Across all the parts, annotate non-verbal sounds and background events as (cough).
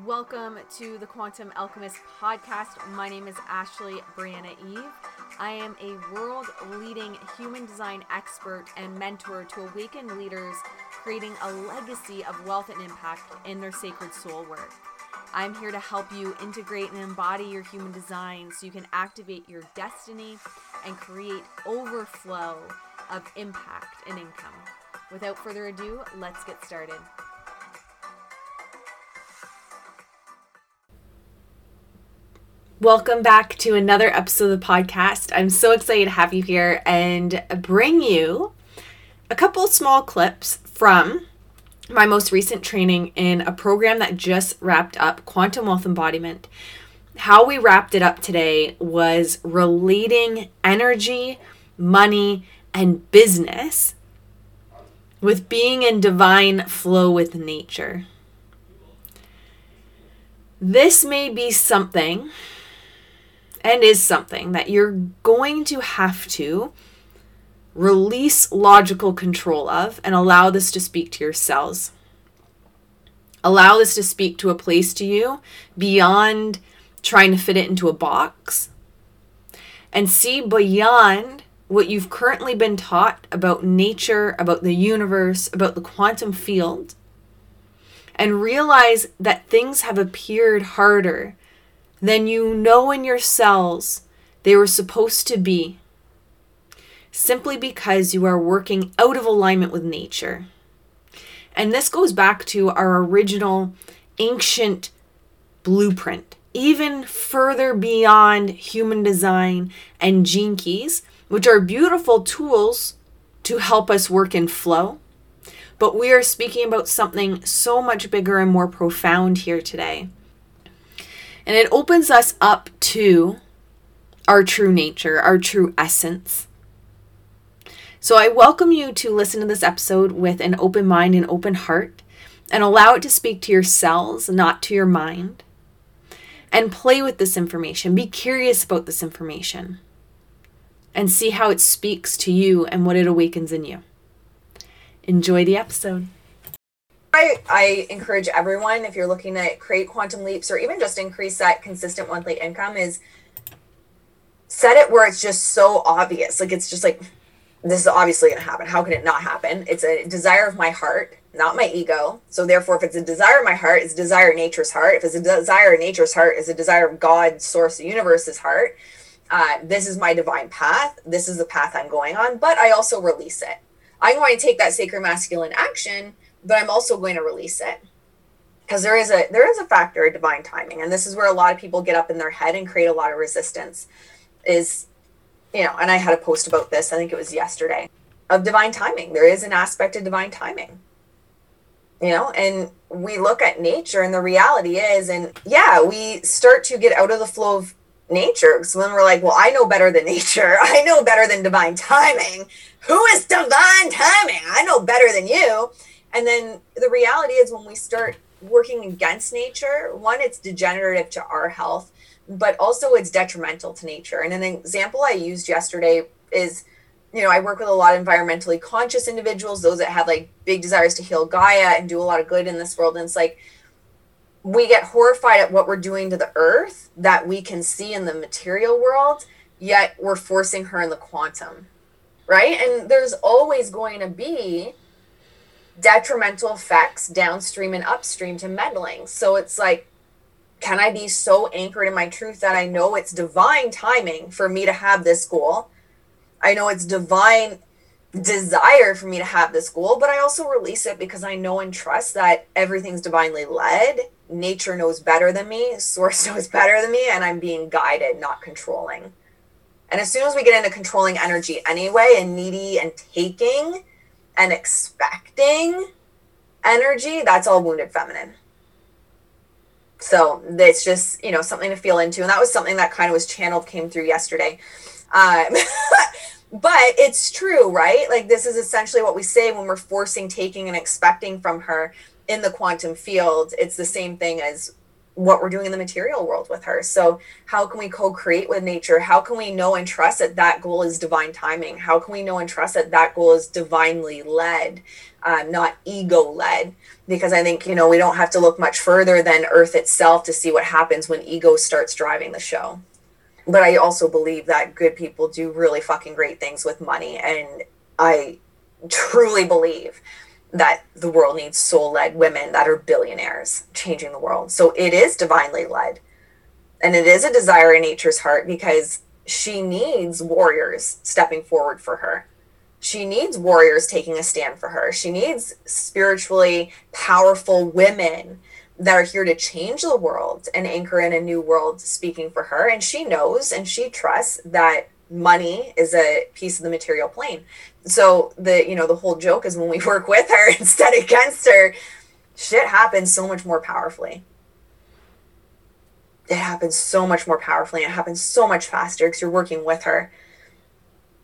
Welcome to the Quantum Alchemist podcast. My name is Ashley Briana Eve. I am a world leading human design expert and mentor to awaken leaders creating a legacy of wealth and impact in their sacred soul work. I'm here to help you integrate and embody your human design so you can activate your destiny and create overflow of impact and income. Without further ado, let's get started. Welcome back to another episode of the podcast. I'm so excited to have you here and bring you a couple small clips from my most recent training in a program that just wrapped up Quantum Wealth Embodiment. How we wrapped it up today was relating energy, money, and business with being in divine flow with nature. This may be something and is something that you're going to have to release logical control of and allow this to speak to your cells. Allow this to speak to a place to you beyond trying to fit it into a box and see beyond what you've currently been taught about nature, about the universe, about the quantum field, and realize that things have appeared harder then you know in your cells they were supposed to be simply because you are working out of alignment with nature. And this goes back to our original ancient blueprint, even further beyond human design and gene keys, which are beautiful tools to help us work in flow. But we are speaking about something so much bigger and more profound here today. And it opens us up to our true nature, our true essence. So I welcome you to listen to this episode with an open mind and open heart and allow it to speak to your cells, not to your mind. And play with this information. Be curious about this information and see how it speaks to you and what it awakens in you. Enjoy the episode. I, I encourage everyone if you're looking to create quantum leaps or even just increase that consistent monthly income is set it where it's just so obvious. Like it's just like this is obviously going to happen. How can it not happen? It's a desire of my heart not my ego. So therefore if it's a desire of my heart it's desire of nature's heart. If it's a desire of nature's heart is a desire of god source the universe's heart. Uh, this is my divine path. This is the path i'm going on but i also release it. I'm going to take that sacred masculine action but I'm also going to release it. Because there is a there is a factor of divine timing and this is where a lot of people get up in their head and create a lot of resistance is you know and i had a post about this i think it was yesterday of divine timing. There is an aspect of divine timing. You know and we look at nature and the reality is and yeah we start to get out of the flow of nature. So then we're like well i know better than nature. (laughs) I know better than divine timing. Who is divine timing? I know better than you and then the reality is when we start working against nature, one, it's degenerative to our health, but also it's detrimental to nature. And an example I used yesterday is, you know, I work with a lot of environmentally conscious individuals, those that have like big desires to heal Gaia and do a lot of good in this world. And it's like, we get horrified at what we're doing to the earth that we can see in the material world, yet we're forcing her in the quantum, right? And there's always going to be detrimental effects downstream and upstream to meddling. So it's like, can I be so anchored in my truth that I know it's divine timing for me to have this goal? I know it's divine desire for me to have this goal, but I also release it because I know and trust that everything's divinely led. Nature knows better than me, source (laughs) knows better than me, and I'm being guided, not controlling. And as soon as we get into controlling energy anyway and needy and taking, and expecting energy, that's all wounded feminine. So it's just, you know, something to feel into. And that was something that kind of was channeled, came through yesterday. Um, (laughs) but it's true, right? Like, this is essentially what we say when we're forcing, taking, and expecting from her in the quantum field. It's the same thing as what we're doing in the material world with her. So, how can we co create with nature? How can we know and trust that that goal is divine timing? How can we know and trust that that goal is divinely led, uh, not ego led? Because I think, you know, we don't have to look much further than Earth itself to see what happens when ego starts driving the show. But I also believe that good people do really fucking great things with money. And I truly believe that the world needs soul led women that are billionaires changing the world. So it is divinely led. And it is a desire in nature's heart because she needs warriors stepping forward for her. She needs warriors taking a stand for her. She needs spiritually powerful women that are here to change the world and anchor in a new world speaking for her. And she knows and she trusts that money is a piece of the material plane. So the you know the whole joke is when we (laughs) work with her instead against her shit happens so much more powerfully. It happens so much more powerfully. It happens so much faster because you're working with her.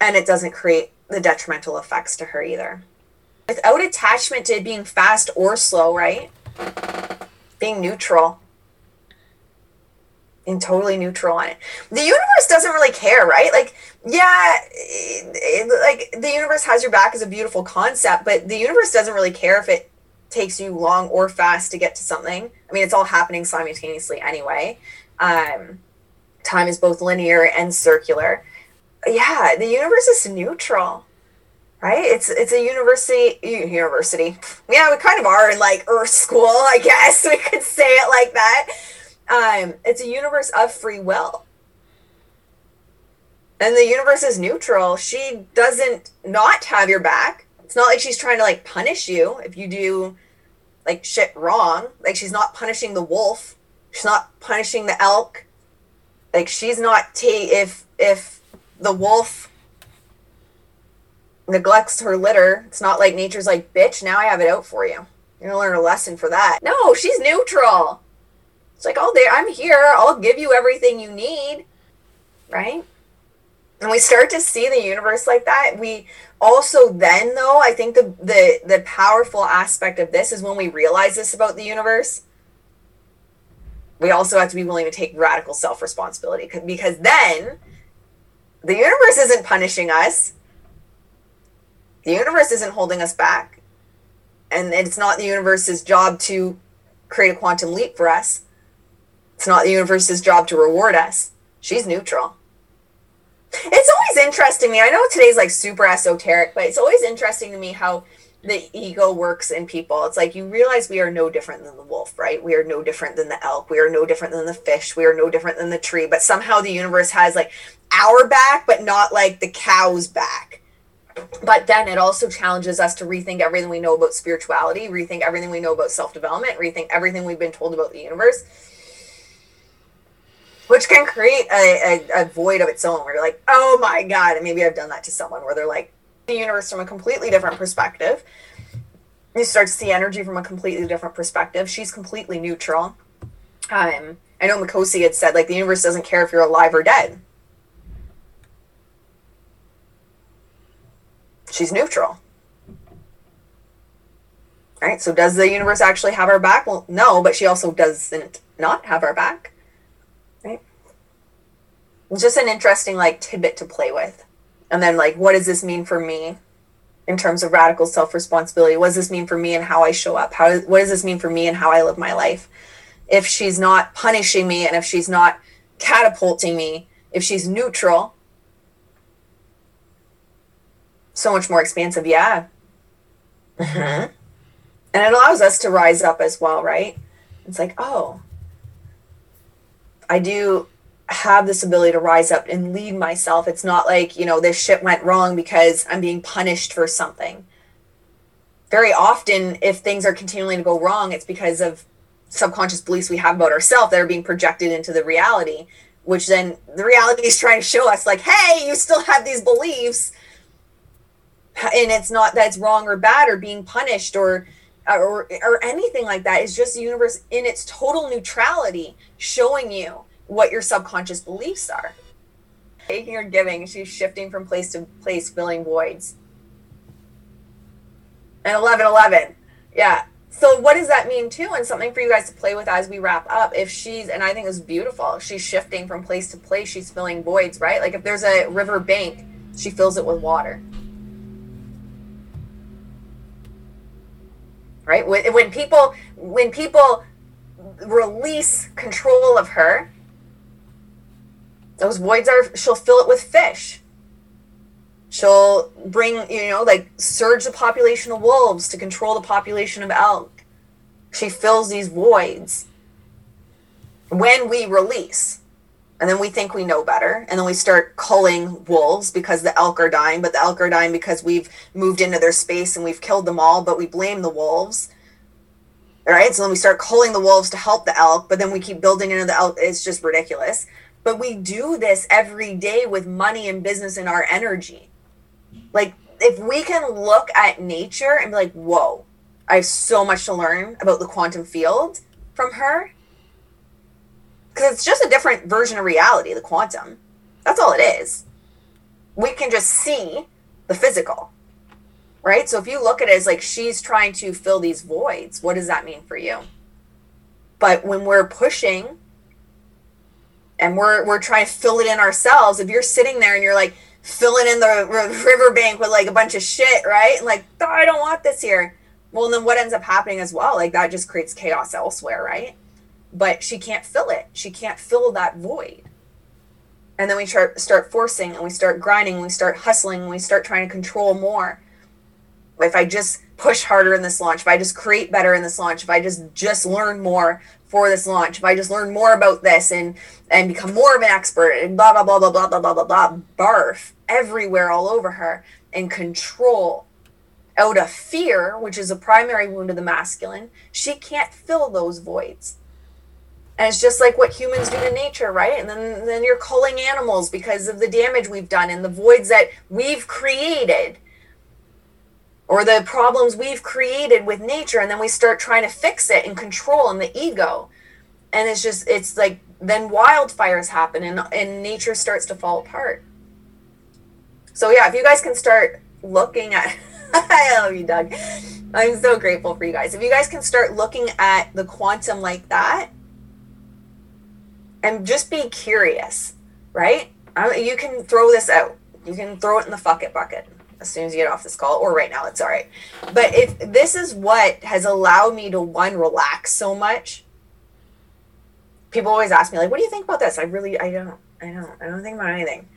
And it doesn't create the detrimental effects to her either. Without attachment to being fast or slow right? Being neutral being totally neutral on it. The universe doesn't really care, right? Like, yeah, it, it, like the universe has your back is a beautiful concept, but the universe doesn't really care if it takes you long or fast to get to something. I mean, it's all happening simultaneously anyway. Um, time is both linear and circular. Yeah, the universe is neutral, right? It's it's a university university. (laughs) Yeah, we kind of are in like Earth school, I guess (laughs) we could say it like that um, it's a universe of free will. And the universe is neutral. She doesn't not have your back. It's not like she's trying to like punish you if you do like shit wrong. Like she's not punishing the wolf. She's not punishing the elk. Like she's not t if if the wolf neglects her litter, it's not like nature's like, bitch, now I have it out for you. You're gonna learn a lesson for that. No, she's neutral. It's like, oh, there, I'm here. I'll give you everything you need, right? And we start to see the universe like that. We also then, though, I think the the the powerful aspect of this is when we realize this about the universe. We also have to be willing to take radical self responsibility because then the universe isn't punishing us. The universe isn't holding us back. And it's not the universe's job to create a quantum leap for us. It's not the universe's job to reward us. She's neutral. It's always interesting to me. I know today's like super esoteric, but it's always interesting to me how the ego works in people. It's like you realize we are no different than the wolf, right? We are no different than the elk. We are no different than the fish. We are no different than the tree. But somehow the universe has like our back, but not like the cow's back. But then it also challenges us to rethink everything we know about spirituality, rethink everything we know about self development, rethink everything we've been told about the universe which can create a, a, a, void of its own where you're like, oh my God. And maybe I've done that to someone where they're like, the universe from a completely different perspective. You start to see energy from a completely different perspective. She's completely neutral. Um, I know Makosi had said, like, the universe doesn't care if you're alive or dead. She's neutral. Right? So, does the universe actually have our back? Well, no, but she also doesn't not have our back just an interesting like tidbit to play with. And then like what does this mean for me in terms of radical self-responsibility? What does this mean for me and how I show up? How what does this mean for me and how I live my life? If she's not punishing me and if she's not catapulting me, if she's neutral, so much more expansive, yeah. Mm-hmm. And it allows us to rise up as well, right? It's like, oh, I do have this ability to rise up and lead myself. It's not like, you know, this shit went wrong because I'm being punished for something. Very often, if things are continually to go wrong, it's because of subconscious beliefs we have about ourselves that are being projected into the reality, which then the reality is trying to show us, like, hey, you still have these beliefs. And it's not that it's wrong or bad or being punished or or or anything like that. It's just the universe in its total neutrality showing you what your subconscious beliefs are. Taking or giving, she's shifting from place to place, filling voids. And 1111, yeah, so what does that mean too? And something for you guys to play with as we wrap up. If she's and I think it's beautiful, she's shifting from place to place, she's filling voids, right? Like if there's a river bank, she fills it with water. Right? When, when people when people release control of her, those voids are she'll fill it with fish. She'll bring, you know, like surge the population of wolves to control the population of elk. She fills these voids when we release. And then we think we know better. And then we start culling wolves because the elk are dying, but the elk are dying because we've moved into their space and we've killed them all, but we blame the wolves. All right. So then we start culling the wolves to help the elk, but then we keep building into the elk. It's just ridiculous. But we do this every day with money and business and our energy. Like, if we can look at nature and be like, whoa, I have so much to learn about the quantum field from her. Because it's just a different version of reality, the quantum. That's all it is. We can just see the physical, right? So if you look at it as like she's trying to fill these voids, what does that mean for you? But when we're pushing and we're we're trying to fill it in ourselves, if you're sitting there and you're like, filling in the riverbank with like a bunch of shit, right? And like, oh, I don't want this here. Well, then what ends up happening as well? Like that just creates chaos elsewhere, right? But she can't fill it. She can't fill that void. And then we start start forcing and we start grinding, and we start hustling, and we start trying to control more. If I just push harder in this launch, if I just create better in this launch, if I just just learn more for this launch, if I just learn more about this and and become more of an expert and blah blah blah blah blah blah blah blah blah barf everywhere all over her and control out of fear, which is a primary wound of the masculine, she can't fill those voids. And it's just like what humans do to nature, right? And then, then you're culling animals because of the damage we've done and the voids that we've created or the problems we've created with nature. And then we start trying to fix it and control and the ego. And it's just, it's like then wildfires happen and, and nature starts to fall apart. So yeah, if you guys can start looking at (laughs) I love you, Doug. I'm so grateful for you guys. If you guys can start looking at the quantum like that and just be curious, right? You can throw this out. You can throw it in the fuck it bucket as soon as you get off this call or right now, it's all right. But if this is what has allowed me to one relax so much, people always ask me like, "What do you think about this?" I really, I don't, I don't, I don't think about anything.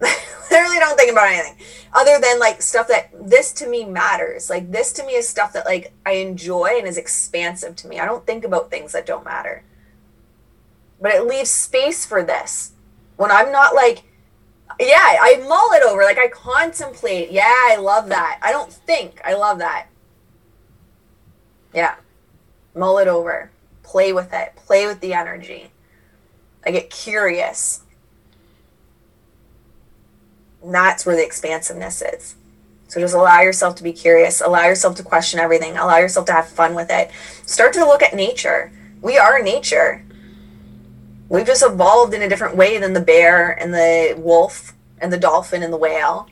(laughs) literally don't think about anything other than like stuff that this to me matters. Like this to me is stuff that like I enjoy and is expansive to me. I don't think about things that don't matter. But it leaves space for this. When I'm not like yeah, I mull it over. Like I contemplate. Yeah, I love that. I don't think. I love that. Yeah. Mull it over. Play with it. Play with the energy. I get curious that's where the expansiveness is. So just allow yourself to be curious, allow yourself to question everything, allow yourself to have fun with it. Start to look at nature. We are nature. We've just evolved in a different way than the bear and the wolf and the dolphin and the whale.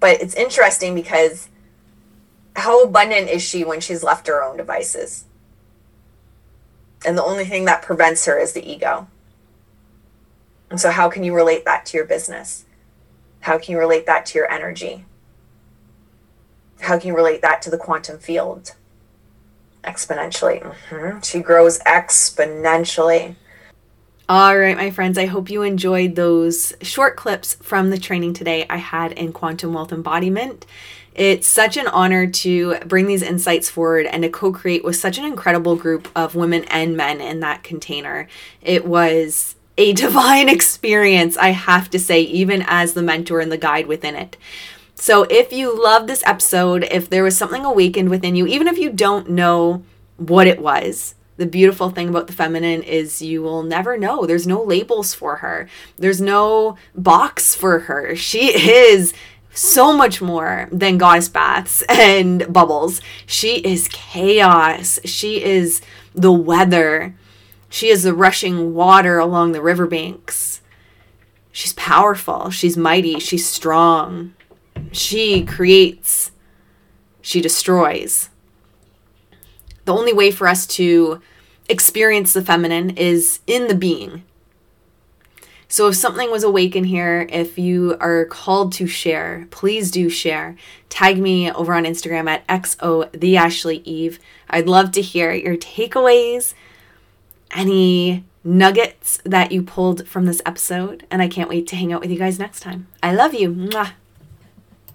But it's interesting because how abundant is she when she's left her own devices? And the only thing that prevents her is the ego. And so, how can you relate that to your business? How can you relate that to your energy? How can you relate that to the quantum field? Exponentially. Mm-hmm. She grows exponentially. All right, my friends, I hope you enjoyed those short clips from the training today I had in Quantum Wealth Embodiment. It's such an honor to bring these insights forward and to co create with such an incredible group of women and men in that container. It was a (laughs) divine experience, I have to say, even as the mentor and the guide within it. So, if you love this episode, if there was something awakened within you, even if you don't know what it was, the beautiful thing about the feminine is you will never know. There's no labels for her, there's no box for her. She is so much more than goddess baths and bubbles. She is chaos, she is the weather. She is the rushing water along the riverbanks. She's powerful. She's mighty. She's strong. She creates. she destroys. The only way for us to experience the feminine is in the being. So if something was awakened here, if you are called to share, please do share. Tag me over on Instagram at XO the Ashley Eve. I'd love to hear your takeaways, any nuggets that you pulled from this episode, and I can't wait to hang out with you guys next time. I love you. Mwah.